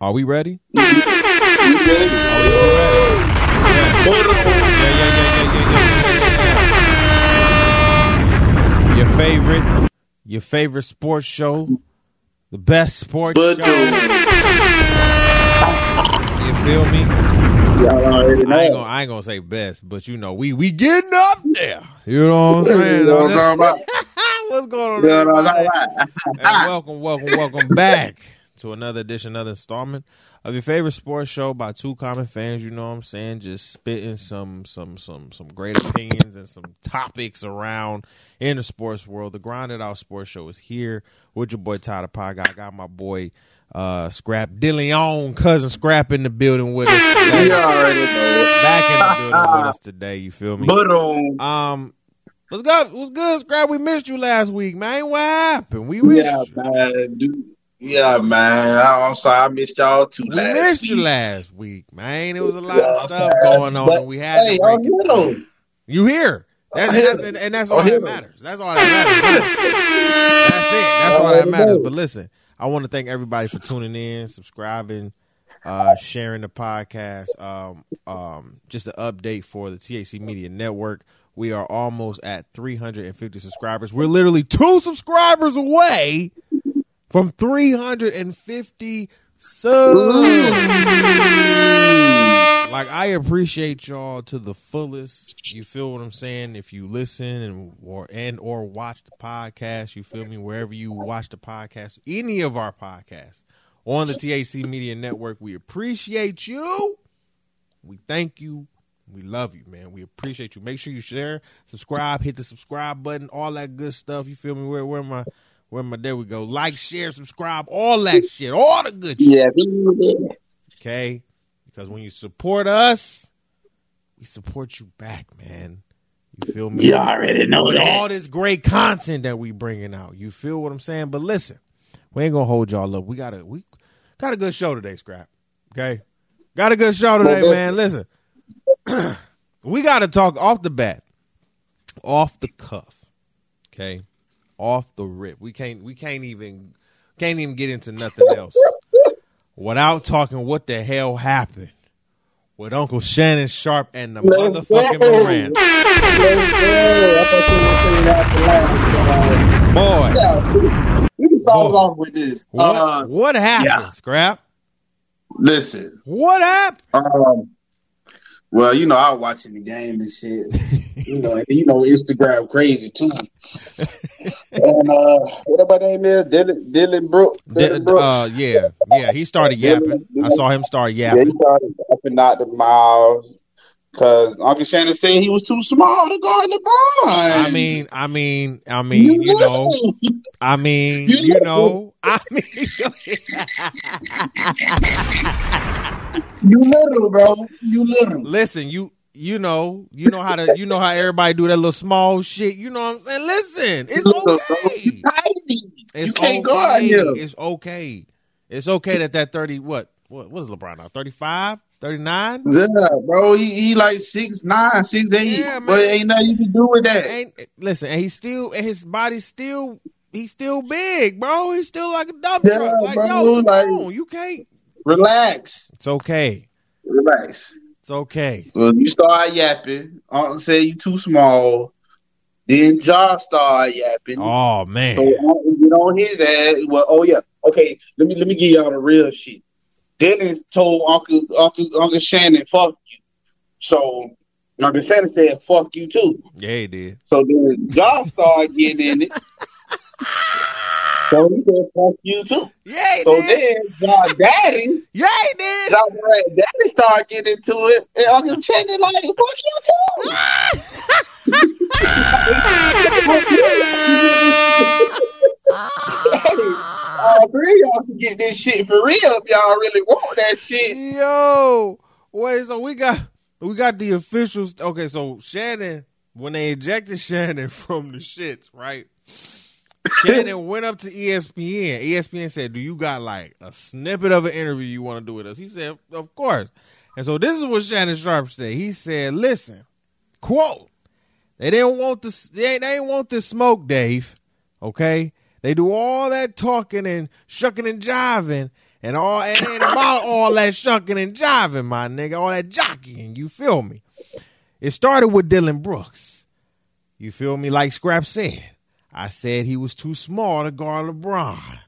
Are we ready? Are we ready? Your favorite, your favorite sports show, the best sports show. You feel me? I ain't gonna, I ain't gonna say best, but you know, we we getting up there. You know what I'm saying? You know what I'm? What's going on? You know what I'm everybody? and welcome, welcome, welcome back to another edition, another installment of your favorite sports show by two common fans. You know what I'm saying? Just spitting some, some, some, some great opinions and some topics around in the sports world. The Grind It Out Sports Show is here with your boy Tyler Pog. I got my boy uh Scrap DeLeon, cousin Scrap in the building with us. Today. Back in the building with us today. You feel me? But um, Um, what's good? What's good, Scrap? We missed you last week, man. What happened? We missed yeah, you. man, dude. Yeah, man. I'm sorry, I missed y'all too. We last missed you last week, man. It was a lot of stuff going on, But, and we had Hey, to I'm here You here? That's, that's, and that's all that matters. That's all that matters. that's it. That's all that matters. But listen, I want to thank everybody for tuning in, subscribing, uh, sharing the podcast. Um, um, just an update for the TAC Media Network. We are almost at 350 subscribers. We're literally two subscribers away from 350 subs. Like I appreciate y'all to the fullest. You feel what I'm saying? If you listen and or and or watch the podcast, you feel me? Wherever you watch the podcast, any of our podcasts on the THC Media Network, we appreciate you. We thank you. We love you, man. We appreciate you. Make sure you share, subscribe, hit the subscribe button, all that good stuff. You feel me? Where where my where my there we go. Like, share, subscribe, all that shit, all the good shit. Yeah, Okay? Because when you support us, we support you back, man. You feel me? you already know With that. all this great content that we bringing out. You feel what I'm saying? But listen, we ain't gonna hold y'all up. We got a we got a good show today, Scrap. Okay? Got a good show today, man. Listen. we gotta talk off the bat. Off the cuff. Okay? Off the rip. We can't we can't even can't even get into nothing else without talking what the hell happened with Uncle Shannon Sharpe and the Let's motherfucking go. Morant. I thought you were saying that for last. Boy, Yeah, we can- we can start Boy. off with this. what, Uh, what happened, yeah. Scrap? listen, What happened? um, well, you know, I was watching the game and shit. you know, you know, Instagram crazy too. and uh, what about name is Dillon Dillon Brooks? Dillon Brooks. uh, yeah, yeah, he started yapping. I saw him start yeah, he yapping. started up and out the miles because Uncle Shannon said he was too small to guard LeBron. I mean, I mean, I mean, you know, I mean, You you know. know, I mean, you little bro, you little. listen, you. You know, you know how to, you know how everybody do that little small shit. You know what I'm saying? Listen, it's You little, bro. okay. You. It's can't okay. It's okay. It's okay that that 30 what what what is LeBron now? 35? 39? Yeah, bro, he, he like six nine, six eight, Yeah, but man. ain't nothing you can do with that. Ain't listen, and he's still and his body's still he's still big, bro. He's still like a dump Yeah, truck. Like, bro, yo, like- on. You can't. Relax, It's okay. relax. It's okay. Well, you start yapping. Uncle say you too small. Then Josh start yapping. Oh man. So Uncle get on his ass. Well, oh yeah. Okay, let me let me give y'all the real shit. Dennis told Uncle Uncle Uncle Shannon, "Fuck you." So Uncle Shannon said, "Fuck you too." yeah, he did. So then Josh started getting in it. So he said, "Fuck you too." Yeah, So did. then Josh Daddy, yeah, he did. Josh Daddy started getting into it, and Uncle Shannon like, "Fuck you too." All three y'all can get this shit for real if y'all really want that shit. Yo, wait. So we got we got the officials. Okay, so Shannon when they ejected Shannon from the shits, right? Shannon went up to ESPN. ESPN said, "Do you got like a snippet of an interview you want to do with us?" He said, "Of course." And so this is what Shannon Sharpe said. He said, "Listen, quote: They didn't want the they, they didn't want the smoke, Dave. Okay, they do all that talking and shucking and jiving, And all it ain't about all that shucking and jiving, my nigga, all that jockeying. You feel me? It started with Dillon Brooks. You feel me? Like Scrap said, I said he was too small to guard LeBron.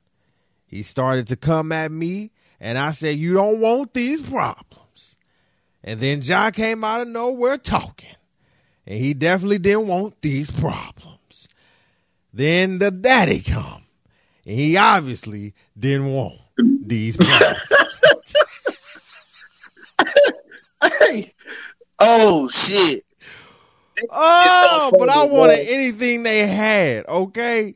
He started to come at me, and I said, You don't want these problems. And then Ja came out of nowhere talking, and he definitely didn't want these problems. Then the daddy come, and he obviously didn't want these problems. Hey, oh shit! Oh, but I wanted anything they had. Okay,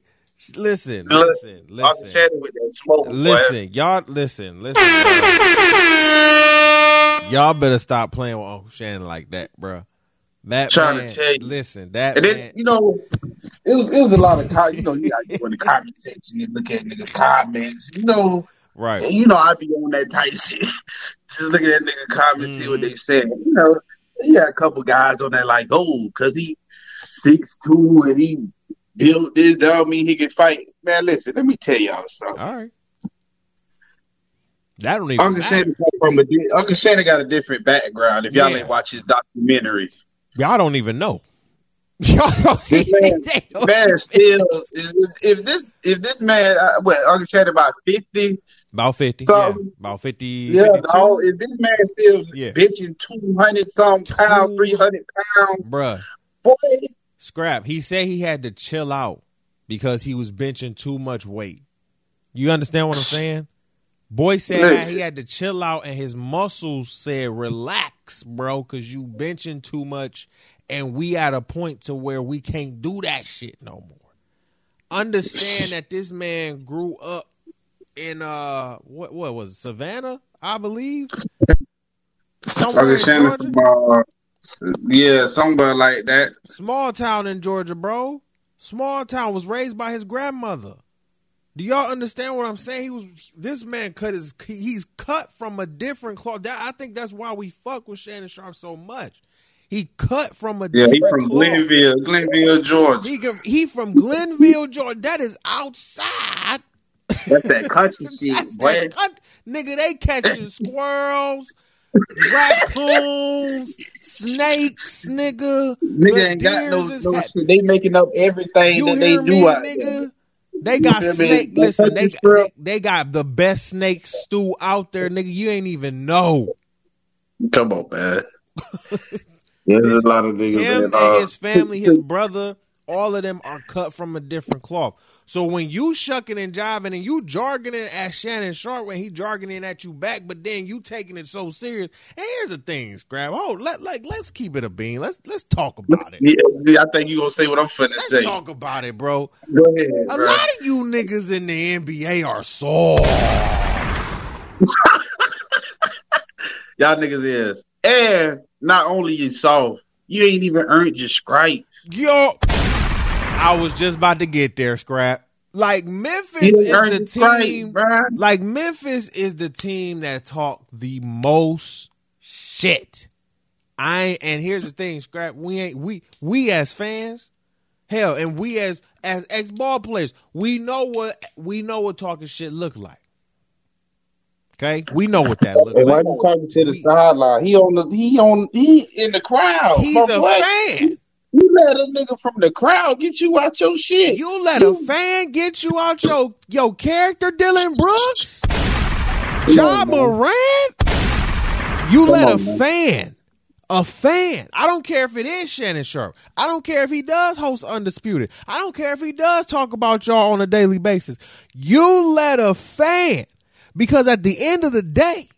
listen, listen, listen, smoke. boy. listen. Y'all, listen, listen. Y'all better stop playing with Uncle Shannon like that, bro. That Trying to man, tell you. listen, that And then man. you know, it was it was a lot of you know you got to go in the comment section and look at niggas comments. You know, Right. you know I be on that type shit. Just look at that nigga comments, see what Mhm. they saying. You know, you got a couple guys on there like, oh, cause he six two and he built this. That don't mean he can fight. Man, listen, let me tell y'all something. All right. That don't even Uncle. Shannon from a di- Uncle Shannon got a different background. If y'all Yeah. ain't watch his documentary, Y'all don't even know. Y'all don't, This man- man, still if, if this if this man, uh, what Uncle Shannon about fifty, about fifty. So- yeah, about 50, yeah, 52. dog, if this man still Yeah. benching two hundred some pounds, three hundred pounds, bruh. boy, Scrap. He said he had to chill out because he was benching too much weight. You understand what I'm saying? Boy said Listen. he had to chill out and his muscles said relax, bro, cause you benching too much and we at a point to where we can't do that shit no more. Understand that this man grew up in uh what what was it, Savannah, I believe? Somewhere in Georgia? yeah, somewhere like that. Small town in Georgia, bro. Small town was raised by his grandmother. Do y'all understand what I'm saying? He was this man cut his he's cut from a different cloth. That, I think that's why we fuck with Shannon Sharpe so much. He cut from a Yeah, he from. Glenville, Glenville, Georgia. He, he from Glenville, Georgia. That is outside. That's that country shit, That's boy. that nigga. They catching squirrels, raccoons, snakes, nigga. Nigga ain't got no, no ha- shit. They making up everything You that they do me, out nigga? there. They got You me? snake. Listen, they, they they got the best snake stew out there, nigga. You ain't even know. Come on, man. There's a lot of niggas Him that uh, and his family, his brother, all of them are cut from a different cloth. So when you shucking and jiving and you jargoning at Shannon Sharpe when he jargoning at you back, but then you taking it so serious. And here's the thing, Scrap. Oh, let like let's keep it a bean. Let's let's talk about it. Yeah, I think you gonna say what I'm finna say. Let's say. talk about it, bro. Go ahead, A bro. lot of you niggas in the NBA are soft. Y'all niggas is. And not only you soft, you ain't even earned your stripe. Yo, I was just about to get there, Scrap. Like Memphis is the team. bruh. Like Memphis is the team that talk the most shit. I and here's the thing, Scrap. We ain't we we as fans, hell, and we as as ex ball players, we know what we know what talking shit look like. Okay, we know what that look And why like. you talking to the We- sideline? He on the he on he in the crowd. He's a fan. You let a nigga from the crowd get you out your shit. You let a fan get you out your your character, Dillon Brooks, Ja on. Morant. You Come let a man. fan, a fan. I don't care if it is Shannon Sharpe. I don't care if he does host Undisputed. I don't care if he does talk about y'all on a daily basis. You let a fan, because at the end of the day,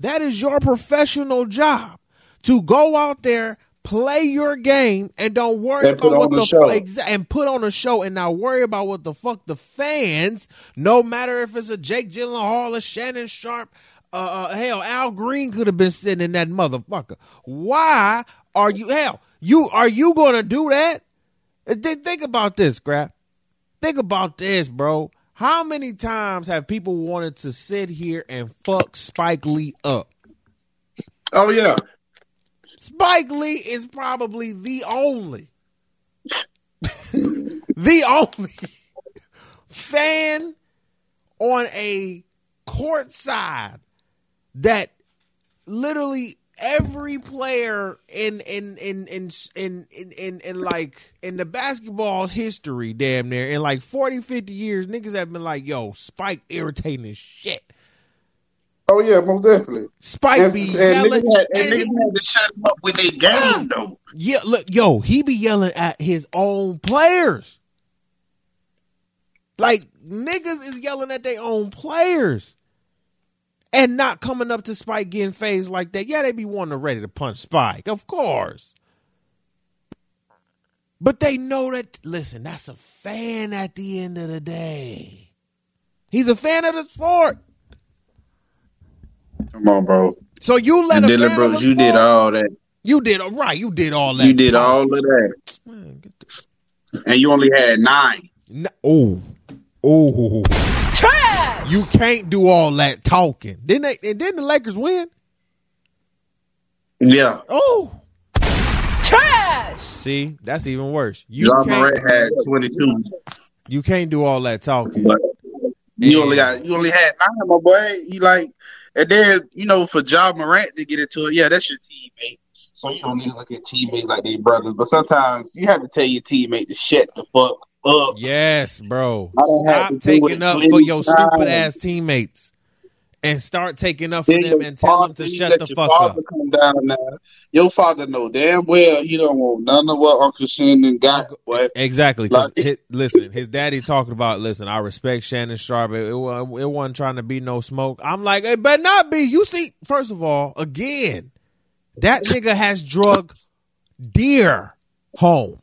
that is your professional job to go out there, play your game, and don't worry And about what the the show. exa- and put on a show and not worry about what the fuck the fans. No matter if it's a Jake Gyllenhaal, a Shannon Sharpe, uh, uh, hell, Al Green could have been sitting in that motherfucker. Why are you hell? You are you gonna do that? Think about this, crap. Think about this, bro. How many times have people wanted to sit here and fuck Spike Lee up? Oh yeah. Spike Lee is probably the only, the only fan on a courtside that literally every player in in in in in in, in, in like in the basketball history damn near in like 40 50 years niggas have been like yo spike irritating as shit. Oh yeah, most definitely. spike And, be and yelling niggas had, and and niggas had to shut him up with their game though. yeah look yo he be yelling at his own players. Like niggas is yelling at their own players and not coming up to Spike getting phased like that. Yeah, they be wanting to ready to punch Spike, of course. But they know that listen, that's a fan at the end of the day. He's a fan of the sport. Come on, bro. So you let a Dillon fan a you did all that. You did all right. You did all that. You did all of that, Man, and you only had nine. No, oh, oh. You can't do all that talking. Didn't they? And didn't the Lakers win? Yeah, Oh, trash. See, that's even worse. You Ja can't. Morant had twenty-two, You can't do all that talking. but you only got you only had nine, my boy. You like, and then you know for Ja Morant to get into it, yeah, that's your teammate. So you don't need to look at teammates like they brothers, but sometimes you have to tell your teammate to shut the fuck up. Yes, bro. Stop taking up for your stupid ass teammates, and start taking up for Then them and tell them to shut the fuck up. Come down now. Your father know damn well he don't want none of what Uncle Shannon got. Boy. Exactly. Like- his, listen, his daddy talking about. Listen, I respect Shannon Sharpe. It, it, it wasn't trying to be no smoke. I'm like, it better not be. You see, first of all, again, that nigga has drug deer home.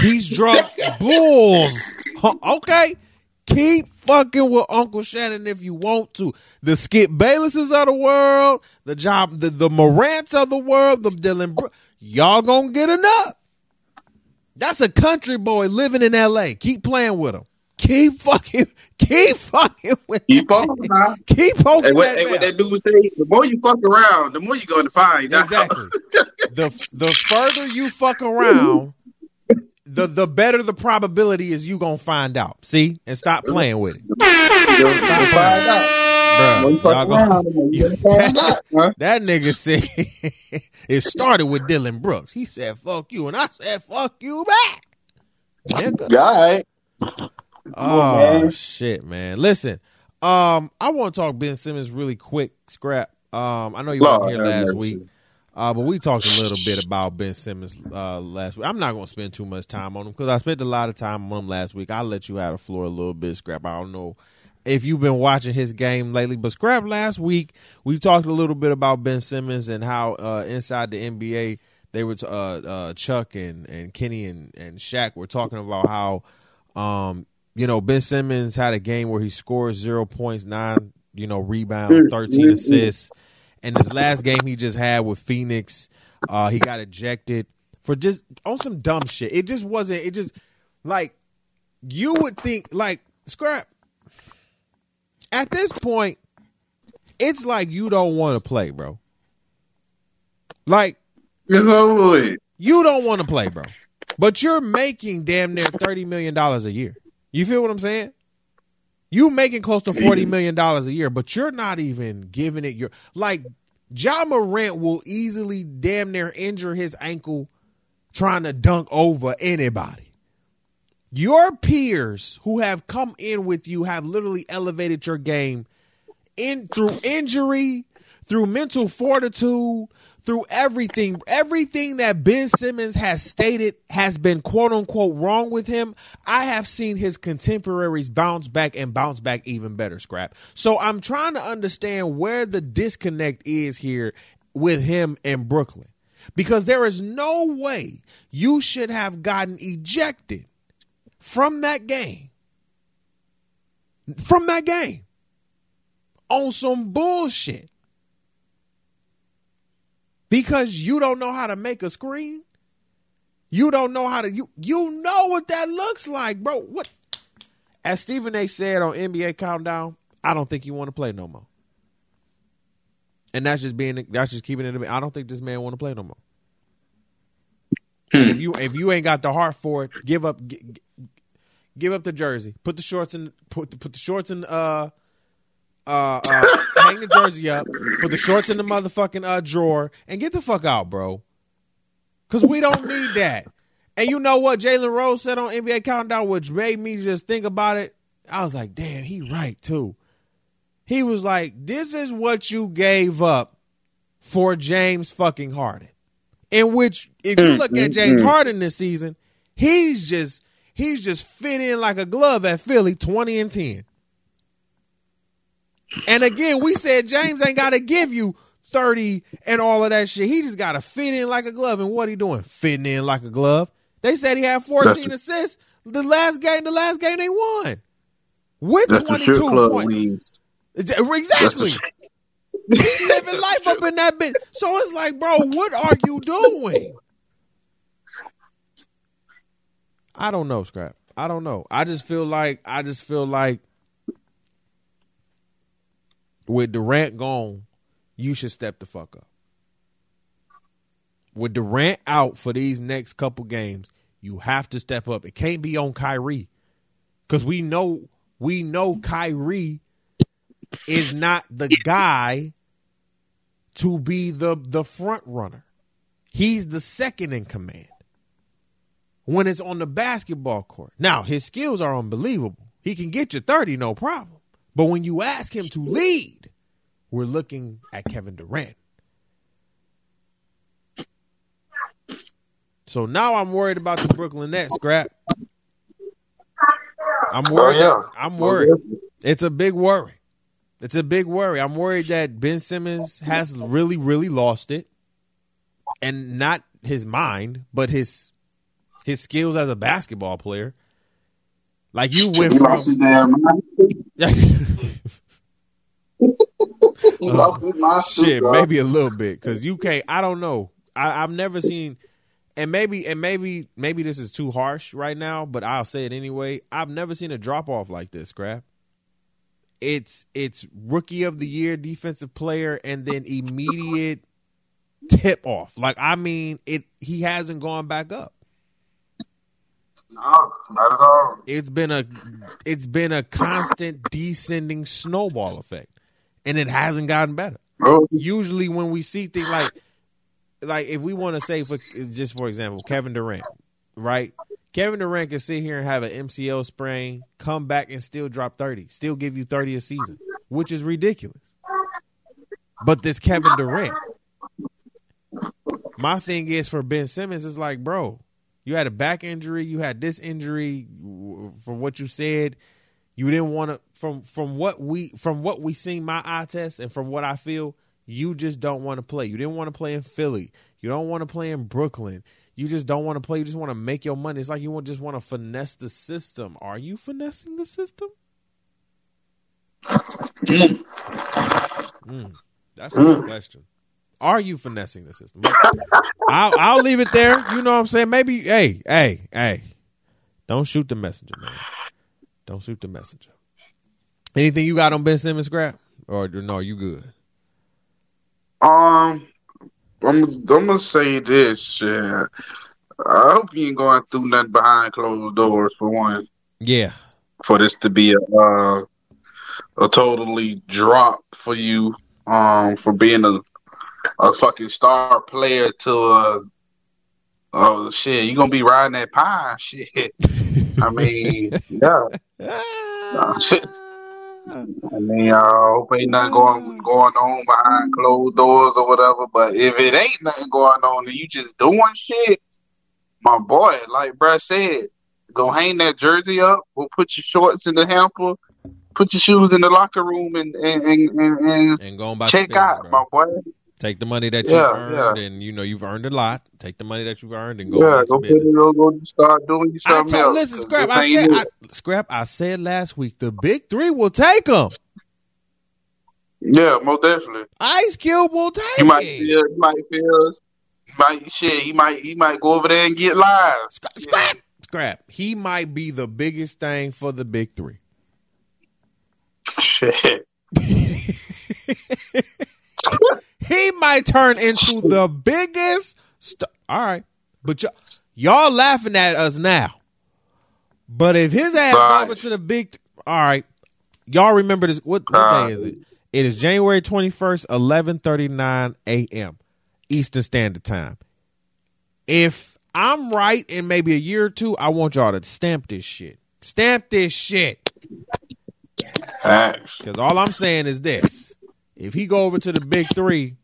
He's drug bulls. Okay, keep fucking with Uncle Shannon if you want to. The Skip Baylesses of the world, the job, the the Morants of the world, the Dillon. Bro- Y'all gonna get enough. That's a country boy living in L.A. Keep playing with him. Keep fucking, keep fucking with. Keep on. Keep poking And what, that and what that dude say, the more you fuck around, the more you're going to find. Exactly. the the further you fuck around, the the better the probability is you gonna find out. See, and stop playing with it, gonna find out. The more bro. you fuck Y'all around, go, the more you're gonna out. Huh? that nigga said it started with Dillon Brooks. He said "fuck you," and I said "fuck you" back. Nigga. All right. Oh man. shit, man! Listen, um, I want to talk Ben Simmons really quick. Scrap. Um, I know you weren't here last week, uh, but we talked a little bit about Ben Simmons uh, last week. I'm not going to spend too much time on him because I spent a lot of time on him last week. I'll let you out of floor a little bit, Scrap. I don't know if you've been watching his game lately, but Scrap last week we talked a little bit about Ben Simmons and how uh, inside the NBA they were uh, uh, Chuck and and Kenny and and Shaq were talking about how um, you know Ben Simmons had a game where he scored zero points, nine you know rebounds, thirteen assists, and his last game he just had with Phoenix, uh, he got ejected for just on some dumb shit. It just wasn't. It just like you would think like scrap. At this point, it's like you don't want to play, bro. Like you don't want to play, bro. But you're making damn near thirty million dollars a year. You feel what I'm saying? You making close to forty million dollars a year, but you're not even giving it your like. Ja Morant will easily damn near injure his ankle trying to dunk over anybody. Your peers who have come in with you have literally elevated your game in through injury, through mental fortitude, through everything. Everything that Ben Simmons has stated has been quote unquote wrong with him. I have seen his contemporaries bounce back and bounce back even better, scrap. So I'm trying to understand where the disconnect is here with him in Brooklyn. Because there is no way you should have gotten ejected from that game. From that game on some bullshit because you don't know how to make a screen. You don't know how to you you know what that looks like, bro. What as Stephen A said on NBA Countdown, I don't think you want to play no more. And that's just being that's just keeping it. I don't think this man want to play no more. And if you if you ain't got the heart for it, give up gi- gi- give up the jersey. Put the shorts in put put the shorts in uh uh, uh, hang the jersey up, put the shorts in the motherfucking uh, drawer, and get the fuck out, bro. Because we don't need that. And you know what Jalen Rose said on NBA Countdown, which made me just think about it? I was like, damn, he right, too. He was like, this is what you gave up for James fucking Harden. In which, if you look at James Harden this season, he's just he's just fit in like a glove at Philly, 20 and 10. And again, we said James ain't got to give you 30 and all of that shit. He just got to fit in like a glove. And what he doing? Fitting in like a glove. They said he had 14 That's assists. The last game, the last game they won. With That's the 22 strip club points. Exactly. He living life up in that bit. So it's like, bro, what are you doing? I don't know, Scrap. I don't know. I just feel like I just feel like with Durant gone, you should step the fuck up. With Durant out for these next couple games, you have to step up. It can't be on Kyrie. Cause we know we know Kyrie is not the guy to be the the front runner. He's the second in command. When it's on the basketball court. Now, his skills are unbelievable. He can get you 30 no problem. But when you ask him to lead, we're looking at Kevin Durant. So now I'm worried about the Brooklyn Nets, scrap. I'm worried. yeah. I'm worried. It's a big worry. It's a big worry. I'm worried that Ben Simmons has really, really lost it, and not his mind, but his his skills as a basketball player. Like you went from lost his damn mind. He lost his mind uh, too, shit, dog. maybe a little bit because you can't. I don't know. I, I've never seen, and maybe and maybe maybe this is too harsh right now, but I'll say it anyway. I've never seen a drop off like this, crap. It's it's rookie of the year, defensive player, and then immediate tip off. Like I mean, it he hasn't gone back up. No, not at all. It's been a it's been a constant descending snowball effect, and it hasn't gotten better. Usually when we see things like like if we want to say for just for example Kevin Durant, right? Kevin Durant can sit here and have an MCL sprain, come back and still drop 30, still give you 30 a season, which is ridiculous. But this Kevin Durant. My thing is for Ben Simmons it's like, bro, you had a back injury, you had this injury from what you said, you didn't want to from from what we from what we seen my eye test and from what I feel, you just don't want to play. You didn't want to play in Philly. You don't want to play in Brooklyn. You just don't want to play. You just want to make your money. It's like you want just want to finesse the system. Are you finessing the system? mm. Mm, that's a good question. Are you finessing the system? I'll I'll leave it there. You know what I'm saying? Maybe hey, hey, hey. Don't shoot the messenger, man. Don't shoot the messenger. Anything you got on Ben Simmons scrap? Or no, you good? Um, I'm I'm gonna say this. Yeah. I hope you ain't going through nothing behind closed doors for one. Yeah. For this to be a uh, a totally drop for you. Um, for being a a fucking star player to a oh shit, you gonna be riding that pine shit. I mean, yeah. I mean, I hope ain't nothing going going on behind closed doors or whatever. But if it ain't nothing going on and you just doing shit, my boy, like Brad said, go hang that jersey up. We'll put your shorts in the hamper, put your shoes in the locker room, and and and, and, and and back check out, my boy. Take the money that you Yeah, earned, yeah. and you know you've earned a lot. Take the money that you've earned and go. Yeah, go put it, go, start doing you I told, else. listen, scrap. I said. I, scrap. I said last week the big three will take them. yeah, most definitely. Ice Cube will take You might feel, you might feel, you might shit. He might, he might go over there and get live. Scrap, scrap, scrap. He might be the biggest thing for the big three. Shit. he might turn into the biggest. St- All right, but y'all, y'all laughing at us now. But if his ass Right. over to the big, th- all right, Y'all remember this? What, what day is it? It is January twenty first, eleven thirty nine a.m. Eastern Standard Time. If I'm right in maybe a year or two, I want y'all to stamp this shit. Stamp this shit. Because all I'm saying is this: if he go over to the big three,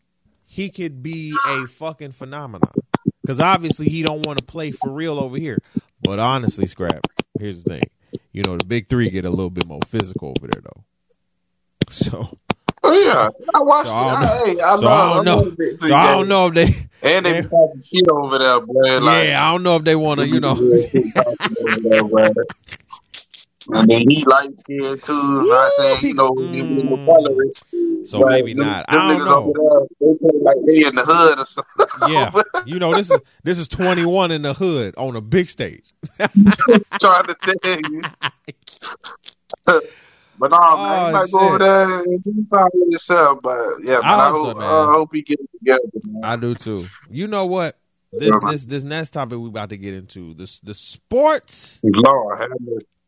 he could be a fucking phenomenon. Because obviously he don't want to play for real over here. But honestly, scrap. Here's the thing: you know, the big three get a little bit more physical over there, though. So, Oh yeah, I watched So I don't I, hey, I so I don't know. Big so I don't know if they. And they talking shit over there, boy. Like, yeah, I don't know if they want to. You know. And then he light skinned too. I'm saying you know he no Mm. colorist. So but maybe them- not. them I don't niggas know. over there, they like they in the hood or something. Yeah, you know this is this is 21 in the hood on a big stage. trying to tell you. But no, man, Oh, he might go over there and do something with himself. But yeah, man, I I, hope so, hope, man. I hope he gets it together. Man. I do too. You know what? This Yeah, this this next topic we about to get into this the sports Lord,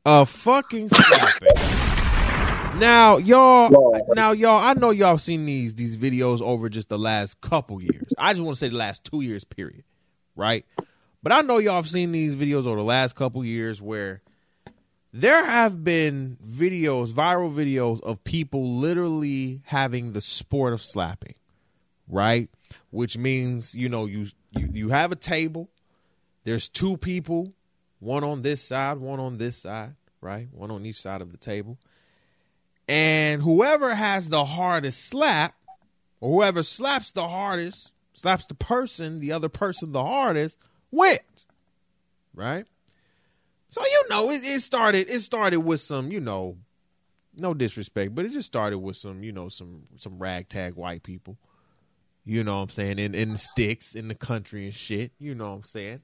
of fucking slapping. Now y'all, now y'all, I know y'all seen these these videos over just the last couple years. I just want to say the last two years, period, right? But I know y'all have seen these videos over the last couple years where there have been videos, viral videos of people literally having the sport of slapping, right? Which means you know you you you have a table. There's two people, one on this side, one on this side, right? One on each side of the table. And whoever has the hardest slap, or whoever slaps the hardest, slaps the person, the other person the hardest, wins. Right? So you know, it, it started it started with some, you know, no disrespect, but it just started with some, you know, some some ragtag white people. You know what I'm saying? In in the sticks in the country and shit. You know what I'm saying?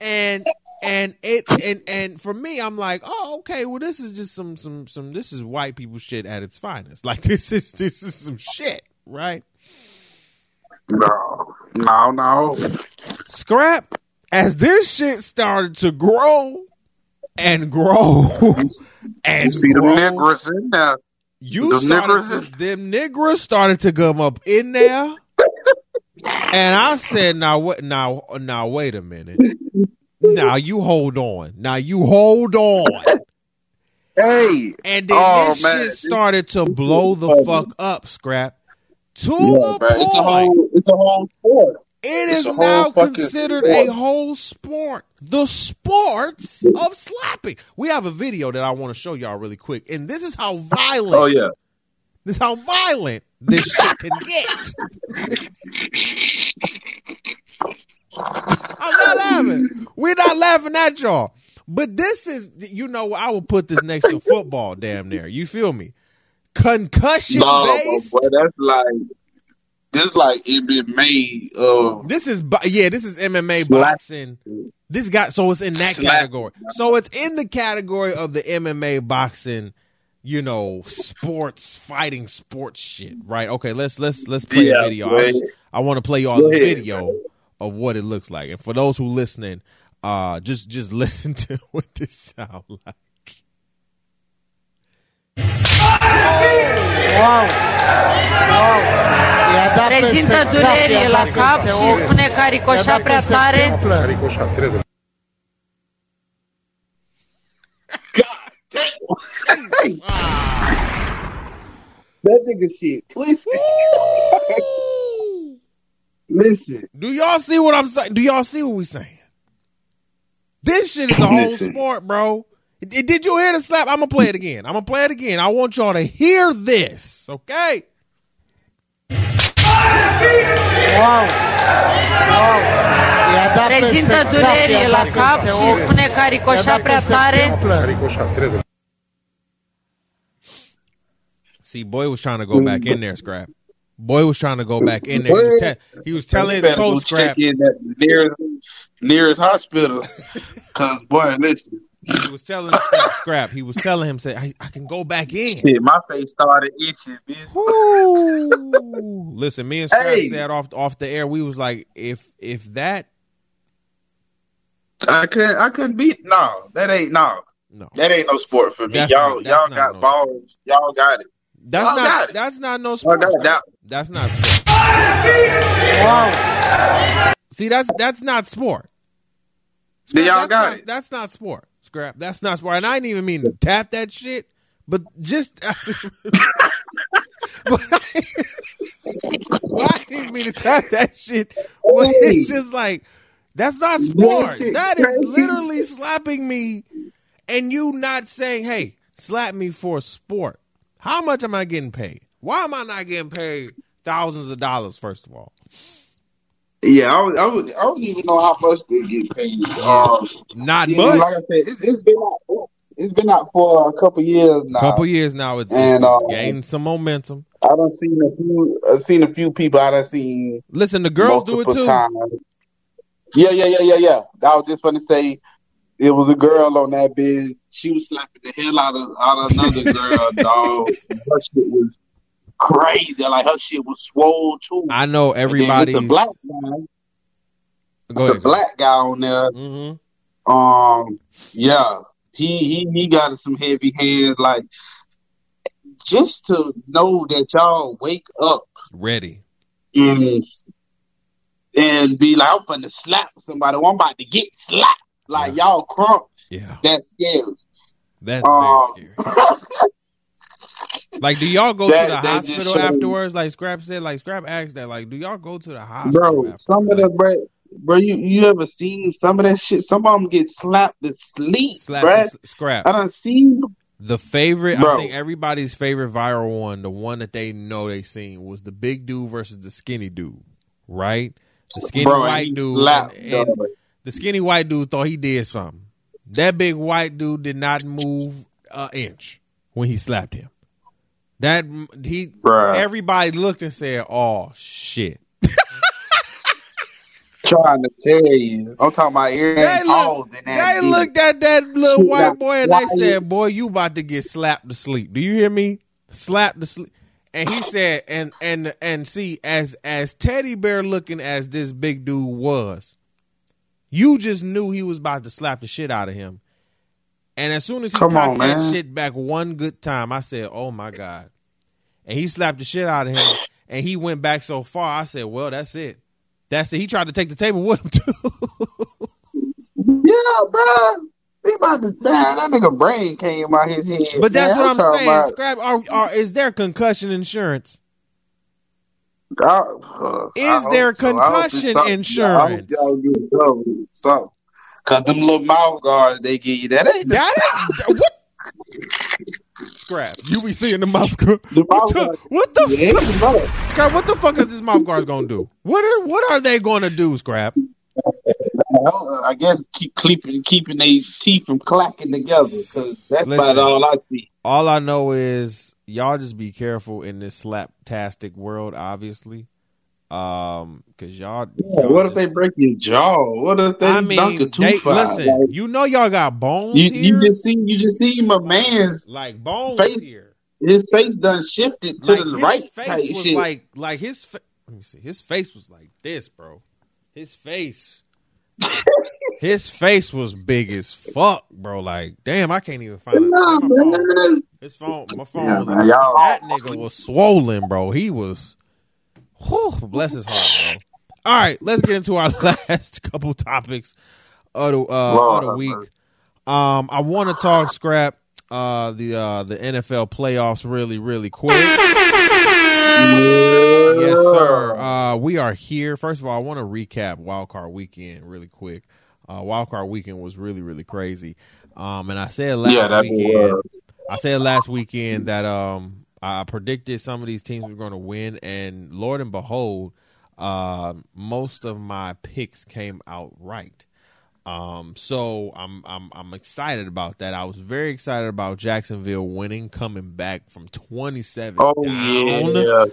And and it and and for me, I'm like, oh, okay, well, this is just some some some this is white people shit at its finest. Like this is this is some shit, right? No, no, no. Scrap as this shit started to grow and grow and You see grow, niggers in there. you Them started to, them niggers started to come up in there, and I said, "Now what? Now, now, wait a minute. Now you hold on. Now you hold on." Hey, And then Oh, this man. shit started to blow the fuck up, scrap. To yeah, the man, it's a point, whole, it's a whole sport. it it's is now considered sport. a whole sport. The sports of slapping. We have a video that I want to show y'all really quick, and this is how violent. Oh yeah, This is how violent this shit can get. I'm not laughing. We're not laughing at y'all. But this is, you know, I will put this next to football, damn near. You feel me? Concussion no, based. boy, that's like this, like been made of. Um, this is, yeah, this is MMA boxing. This got, so it's in that category. So it's in the category of the MMA boxing, you know, sports, fighting sports shit, right? Okay, let's, let's, let's play Yeah, a video. I, just- ahead. I want to play y'all the video of what it looks like. And for those who listening, uh, just, just listen to what this sound like. I-a dat Rezintă peste cap, durerile i-a la dat cap peste și ochi, spune că a i-a ricoșat dat prea peste tare. tâmplă. That nigga shit twisted. Listen, Do y'all see what I'm saying? Do y'all see what we're saying? This shit is the whole sport, bro. Did you hear the slap? I'm gonna play it again. I'm gonna play it again. I want y'all to hear this, okay? I-a dat peste Rezintă durerile la cap și spune că a i-a ricoșat prea tare. See, boy was trying to go back in there, scrap. Boy was trying to go back in there. He was, te- he was telling his better go coach, check scrap. in at the nearest nearest hospital. Cause boy, listen, He was telling him, scrap, scrap. He was telling him, say, I, I can go back in. shit, my face started itching, bitch. Listen, me and Scrap Hey. said off off the air, we was like, if if that I couldn't, I couldn't beat. No, that ain't no. No, That ain't no sport for me. That's y'all not- y'all got no- balls. Y'all got it. That's Y'all not that's not no oh, sport. got it. Scrap. That's not sport. See, that's that's not sport. Scrap, y'all that's got not, it. That's not sport. Scrap. That's not sport. And I didn't even mean to tap that shit, but just. but I, well, I didn't mean to tap that shit. But it's just like that's not sport. That is literally slapping me, and you not saying, "Hey, slap me for sport." How much am I getting paid? Why am I not getting paid thousands of dollars? First of all, Yeah, I I I don't even know how much they get paid. Um, not yeah, much. like I said, it's, it's been out. It's been out for a couple years now. couple years now, it's, it's, And, it's uh, gained some momentum. I done seen a few. I've seen a few people. I done seen Listen, the girls do it too. times. Yeah, yeah, yeah, yeah, yeah. I was just gonna say it was a girl on that bed. She was slapping the hell out of out of another girl, dog. Her shit was crazy. Like her shit was swole too. I know everybody. then everybody's. It's a black guy. Go ahead. black guy on there. hmm Um, yeah, he he he got some heavy hands. Like just to know that y'all wake up Ready. and and be like, I'm gonna slap somebody. Or I'm about to get slapped. Like y'all crunk. Yeah, That's scary. that's Um, very scary. Like, do y'all go That- to the hospital afterwards? Like Scrap said, like Scrap asked that. Like, do y'all go to the hospital? bro, afterwards? some of the bro, bro, you you ever seen some of that shit? Some of them get slapped to sleep, slap bro. s- Scrap. I don't see. The favorite, I think everybody's favorite viral one, the one that they know they seen was the big dude versus the skinny dude, right? The skinny bro, white dude, slapped, and- and. The skinny white dude thought he did something. That big white dude did not move an inch when he slapped him. That he, Bruh. everybody looked and said, "Oh shit." trying to tell you. I'm talking about ear They, look, that they looked at that little Shit white boy and they said, "Boy, you about to get slapped to sleep." Do you hear me? Slapped to sleep. And he said, and and and see, as as teddy bear looking as this big dude was, you just knew he was about to slap the shit out of him. And as soon as he Come cocked on, that shit back one good time, I said, "Oh my god!" And he slapped the shit out of him, and he went back so far. I said, "Well, that's it. That's it." He tried to take the table with him too. Yeah, bro. He about to man, that nigga brain came out his head. But that's man. what I'm talking saying. about- Scrap. Are, are is there concussion insurance? I- uh, Is there so. Concussion insurance? I hope y'all get covered with something. Cause them little mouth guards they give you that ain't That is, what? Scrap. You be seeing the mouth guard. the What mouth the, guard. what the Yeah, fuck? Scrap? What the fuck is this mouth guards gonna do? What are what are they gonna do? Scrap. I guess keep keeping keeping their teeth from clacking together. Cause that's Listen. about all I see. All I know is y'all just be careful in this slaptastic world. Obviously, um, because y'all. Yeah, y'all what if they break your jaw? What if they I dunk mean, a they, tooth out? listen. Like, you know y'all got bones you, here. you just see you just see my man's like bones face here. his face done shifted to like the his right face type was shit. like like his fa- let me see his face was like this bro his face his face was big as fuck bro like damn i can't even find it Nah, my phone. his phone my phone Yeah, was man, y'all- that nigga was swollen bro he was whew, bless his heart bro all right let's get into our last couple topics of the uh Lord of the week um i want to talk scrap uh the uh the nfl playoffs really really quick Yes, sir. Uh, we are here. First of all, I want to recap Wild Card Weekend really quick. Uh, Wild Card Weekend was really, really crazy. Um, and I said last Yeah, weekend. I said last weekend that um, I predicted some of these teams were going to win, and Lord and behold, uh, most of my picks came out right. Um, so I'm I'm I'm excited about that. I was very excited about Jacksonville winning, coming back from 27 Oh down. yeah,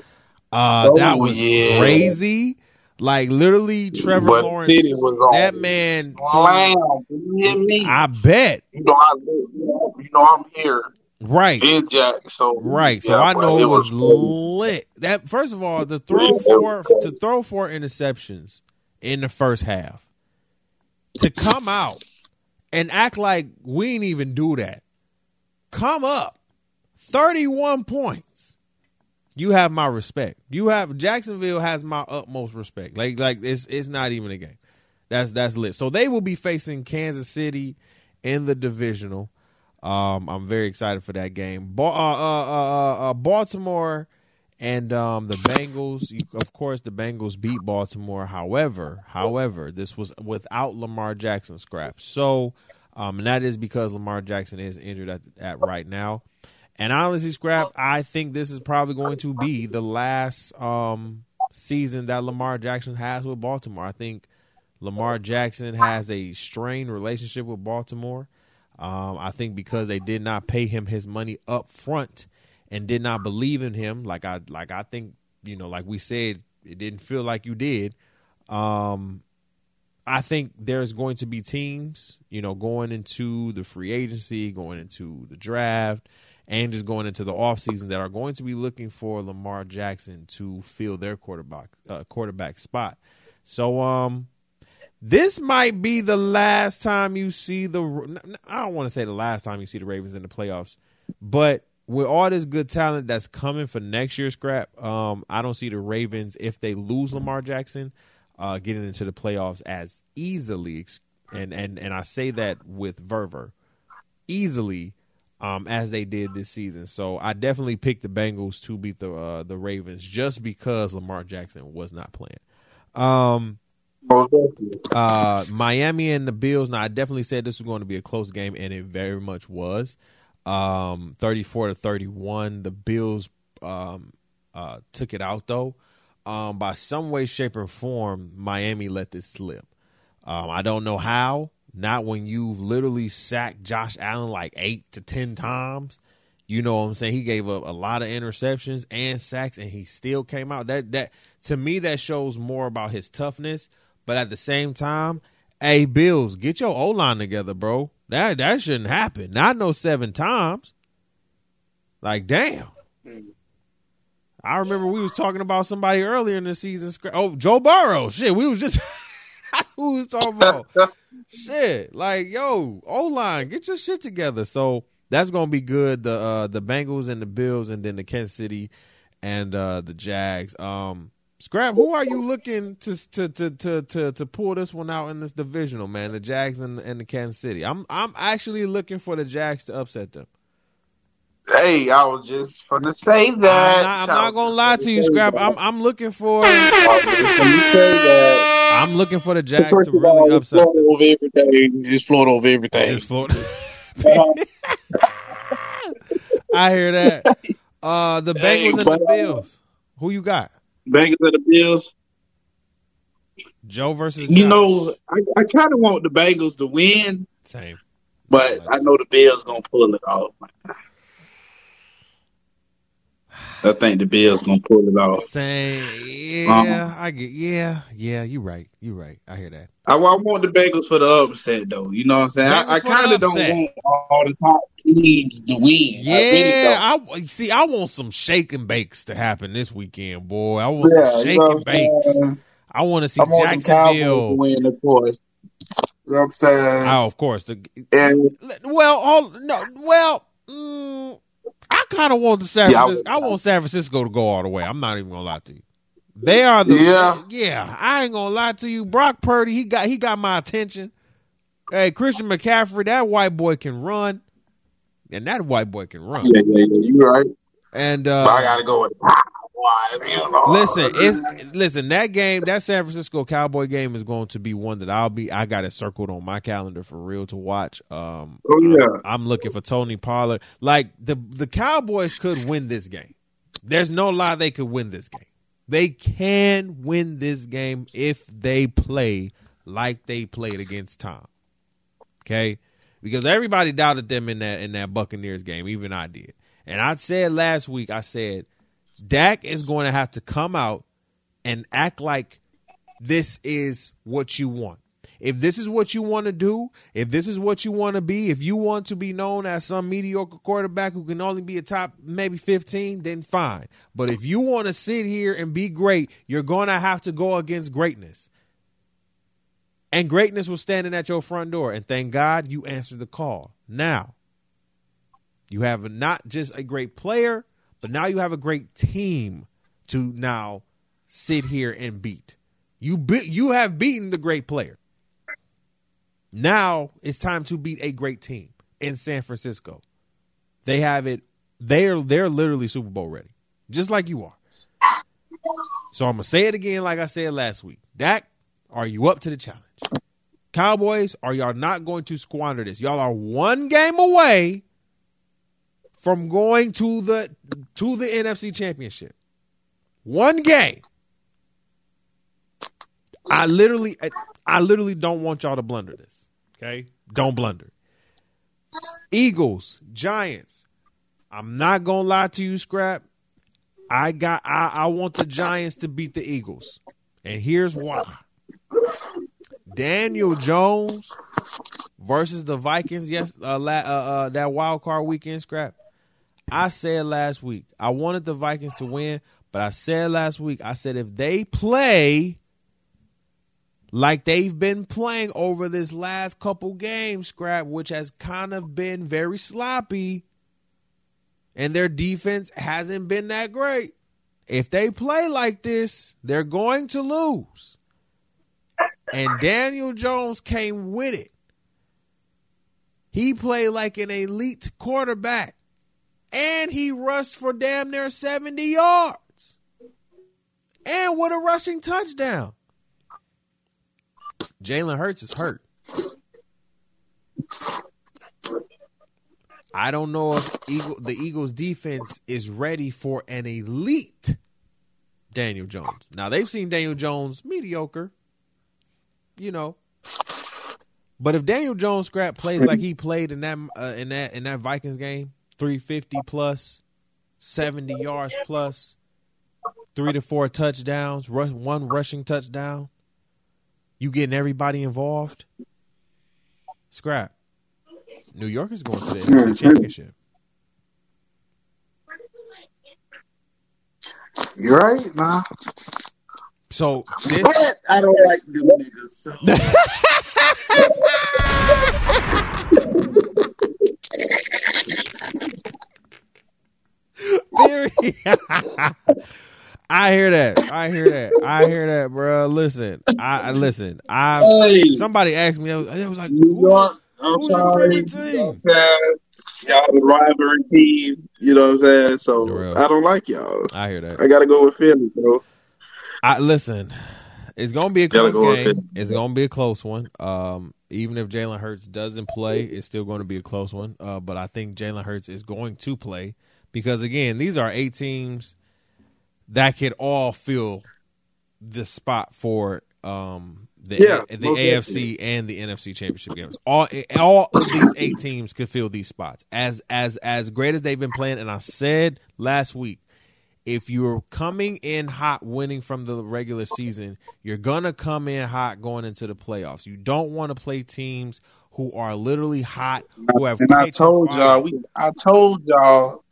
Uh, Oh, that was yeah. crazy. Like literally, Trevor but Lawrence. City was on that man. Slam. You hear me? I bet. you know I you know I'm here Right. in Jack. So Right. So yeah, I know it was lit. That first of all, the throw four to throw four interceptions in the first half. To come out and act like we ain't even do that. Come up. 31 points. You have my respect. You have Jacksonville has my utmost respect. Like like it's it's not even a game. That's that's lit. So they will be facing Kansas City in the divisional. Um, I'm very excited for that game. Ba- uh, uh, uh, uh, Baltimore and um, the Bengals. You, of course, the Bengals beat Baltimore. However, however, this was without Lamar Jackson scrap. So, um, and that is because Lamar Jackson is injured at, at right now. And honestly, scrap, I think this is probably going to be the last um, season that Lamar Jackson has with Baltimore. I think Lamar Jackson has a strained relationship with Baltimore. Um, I think because they did not pay him his money up front and did not believe in him, like I like I think you know, like we said, it didn't feel like you did. Um, I think there's going to be teams, you know, going into the free agency, going into the draft, and just going into the offseason that are going to be looking for Lamar Jackson to fill their quarterback uh, quarterback spot. So um this might be the last time you see the I don't want to say the last time you see the Ravens in the playoffs, but with all this good talent that's coming for next year's scrap, um, I don't see the Ravens if they lose Lamar Jackson uh, getting into the playoffs as easily, and and and I say that with verve, easily um, as they did this season. So I definitely picked the Bengals to beat the uh, the Ravens just because Lamar Jackson was not playing. Um, uh, Miami and the Bills. Now I definitely said this was going to be a close game, and it very much was. Um, thirty-four to thirty-one. The Bills um, uh, took it out though. Um, by some way, shape, or form, Miami let this slip. Um, I don't know how. Not when you've literally sacked Josh Allen like eight to ten times. You know what I'm saying? He gave up a lot of interceptions and sacks, and he still came out. That that to me that shows more about his toughness. But at the same time, hey Bills, get your O line together, bro. That that shouldn't happen. Not no seven times. Like damn. I remember we was talking about somebody earlier in the season. Oh, Joe Burrow. Shit, we was just who we talking about. shit, like yo, O line, get your shit together. So that's gonna be good. The uh, the Bengals and the Bills, and then the Kansas City and uh, the Jags. Um, Scrap, who are you looking to to to to to, to pull this one out in this divisional, man? The Jags and, and the Kansas City. I'm I'm actually looking for the Jags to upset them. Hey, I was just gonna say that. I'm not, I'm not gonna lie to you, Scrap. I'm I'm looking for. I'm looking for the Jags to really upset. Float over everything. Just float over everything. Just float. I hear that. Uh, the Bengals Hey, and the Bills. Who you got? Bengals and the Bills. Joe versus You know, I, I kind of want the Bengals to win, same. but I know the Bills gonna pull it off. I think the Bills gonna pull it off. Same. Yeah, I get. Yeah, yeah. You right. You right. I hear that. I, I want the Bengals for the upset, though. You know what I'm saying? Bengals I, I kind of don't want all the top teams to win. I really Yeah. I see. I want some shake and bakes to happen this weekend, boy. I want Yeah, some you know and bakes. saying? I want to see I want the Jacksonville. win, of course. You know what I'm saying? Oh, of course. The, And well, all no. Well, mm, I kind of want the San Yeah, Francisco. I, want San Francisco to go all the way. I'm not even gonna lie to you. They are the Yeah. yeah. I ain't gonna lie to you. Brock Purdy, he got he got my attention. Hey, Christian McCaffrey, that white boy can run, and that white boy can run. yeah, yeah, yeah, you're right. And But I uh, gotta go with Cowboys. You know? listen, it's listen that game, that San Francisco Cowboy game is going to be one that I'll be. I got it circled on my calendar for real to watch. Um, Oh, yeah. I'm looking for Tony Pollard. Like the the Cowboys could win this game. There's no lie they could win this game. They can win this game if they play like they played against Tom. Okay? Because everybody doubted them in that in that Buccaneers game, even I did. And I said last week, I said Dak is going to have to come out and act like this is what you want. If this is what you want to do, if this is what you want to be, if you want to be known as some mediocre quarterback who can only be a top maybe 15, then fine. But if you want to sit here and be great, you're going to have to go against greatness. And greatness was standing at your front door. And thank God you answered the call. Now, you have not just a great player, but now you have a great team to now sit here and beat. You be- you have beaten the great player. Now it's time to beat a great team in San Francisco. They have it. They're they're literally Super Bowl ready, just like you are. So I'm gonna say it again, like I said last week. Dak, are you up to the challenge? Cowboys, are y'all not going to squander this? Y'all are one game away from going to the to the NFC Championship. One game. I literally, I literally don't want y'all to blunder this. Okay, don't blunder. Eagles, Giants. I'm not gonna lie to you, Scrap. I got, I, I want the Giants to beat the Eagles, and here's why. Daniel Jones versus the Vikings. Yes, uh, la, uh, uh, that wild card weekend, Scrap. I said last week I wanted the Vikings to win, but I said last week I said if they play like they've been playing over this last couple games, scrap, which has kind of been very sloppy, and their defense hasn't been that great. If they play like this, they're going to lose. And Daniel Jones came with it. He played like an elite quarterback and he rushed for damn near 70 yards and with a rushing touchdown. Jalen Hurts is hurt. I don't know if Eagle, the Eagles defense is ready for an elite Daniel Jones. Now they've seen Daniel Jones mediocre, you know. But if Daniel Jones scrap plays like he played in that uh, in that in that Vikings game, 350 plus, 70 yards plus, three to four touchdowns, rush, one rushing touchdown. You getting everybody involved. Scrap. New York is going to the NFC mm-hmm. Championship. You're right, nah. So this, But I don't like them niggas. So. I hear that. I hear that. I hear that, bro. Listen, I I- listen. I Hey, somebody asked me. I was, I was like, New York. I'm who's your sorry. favorite team? Y'all the rivalry team. You know what I'm saying? So I don't like y'all. I hear that. I gotta go with Philly, bro. I listen. It's gonna be a close go game. It's gonna be a close one. Um, even if Jalen Hurts doesn't play, it's still going to be a close one. Uh, but I think Jalen Hurts is going to play because again, these are eight teams that could all fill the spot for um the Yeah, the AFC and the NFC championship games. All all of these eight teams could fill these spots. As as as great as they've been playing, and I said last week, if you're coming in hot winning from the regular season, you're gonna come in hot going into the playoffs. You don't want to play teams who are literally hot, who have And I told y'all, we, I told y'all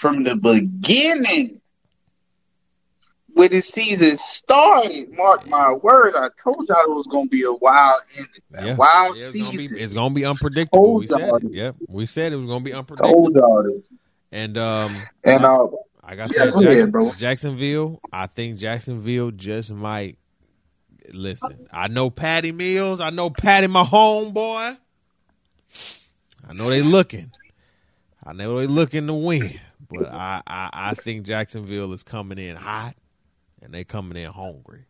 from the beginning when the season started. Mark my words. I told y'all it was gonna be a wild ending. Yeah. wild Yeah, it's season. gonna be it's gonna be unpredictable. Told We said it. Yep, we said it was gonna be unpredictable. told y'all this. And um, And uh, like I Yeah, said, go ahead, Jackson, bro. Jacksonville. I think Jacksonville just might listen. I know Patty Mahomes. I know Patty, my homeboy. I know they looking. I know they looking to win, but I, I I think Jacksonville is coming in hot, and they coming in hungry.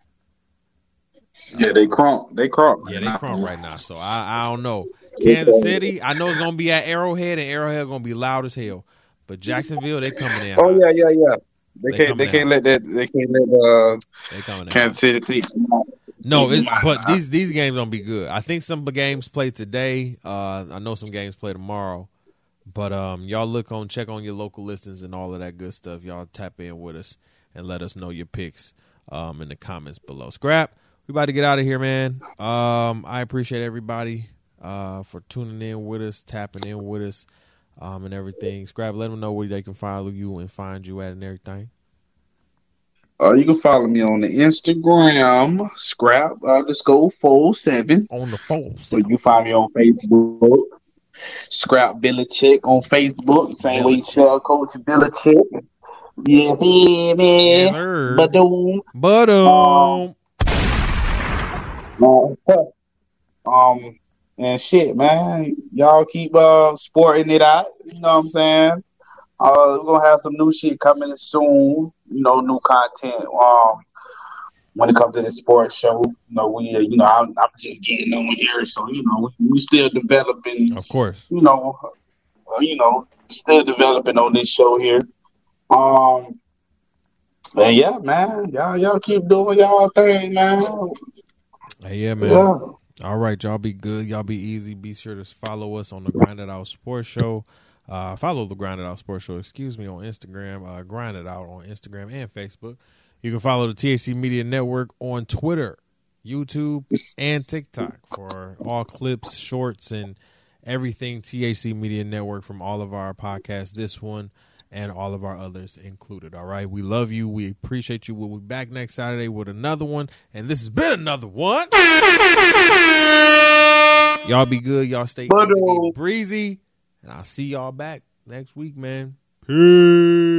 yeah, they crunk. They crunk. Yeah, they crunk right now. So I, I don't know. Kansas City, I know it's gonna be at Arrowhead, and Arrowhead gonna be loud as hell. But Jacksonville, they coming in. Oh hot. yeah, yeah, yeah. They, They can't. They can't let that. They can't let uh, they coming in. Kansas City. No, it's but these these games don't be good. I think some games play today. Uh, I know some games play tomorrow. But um, y'all look on check on your local listings and all of that good stuff. Y'all tap in with us and let us know your picks um in the comments below. Scrap, we about to get out of here, man. Um, I appreciate everybody uh for tuning in with us, tapping in with us, um, and everything. Scrap, let them know where they can follow you and find you at and everything. Uh, you can follow me on the Instagram, scrap underscore four seven. On the falls. So you can find me on Facebook, scrap Belichick on Facebook. Same way you spell Coach Belichick. Yeah, yeah, man. Yes. But um, But um, um, and shit, man. Y'all keep uh sporting it out. You know what I'm saying? Uh, we're gonna have some new shit coming soon. You know, new content. Um, when it comes to the sports show, you know, we, uh, you know, I'm, I'm just getting on here, so you know, we, we still developing. of course. You know, uh, you know, still developing on this show here. Um, and yeah, man, y'all, y'all keep doing y'all thing, man. Hey, yeah, man. Yeah. All right, y'all be good. Y'all be easy. Be sure to follow us on the Grind It Out Sports Show. Uh, follow the Grind It Out Sports Show, excuse me, on Instagram. Uh, Grind It Out on Instagram and Facebook. You can follow the THC Media Network on Twitter, YouTube, and TikTok for all clips, shorts, and everything THC Media Network from all of our podcasts. This one and all of our others included. All right. We love you. We appreciate you. We'll be back next Saturday with another one. And this has been another one. Y'all be good. Y'all stay easy, breezy. And I'll see y'all back next week, man. Peace.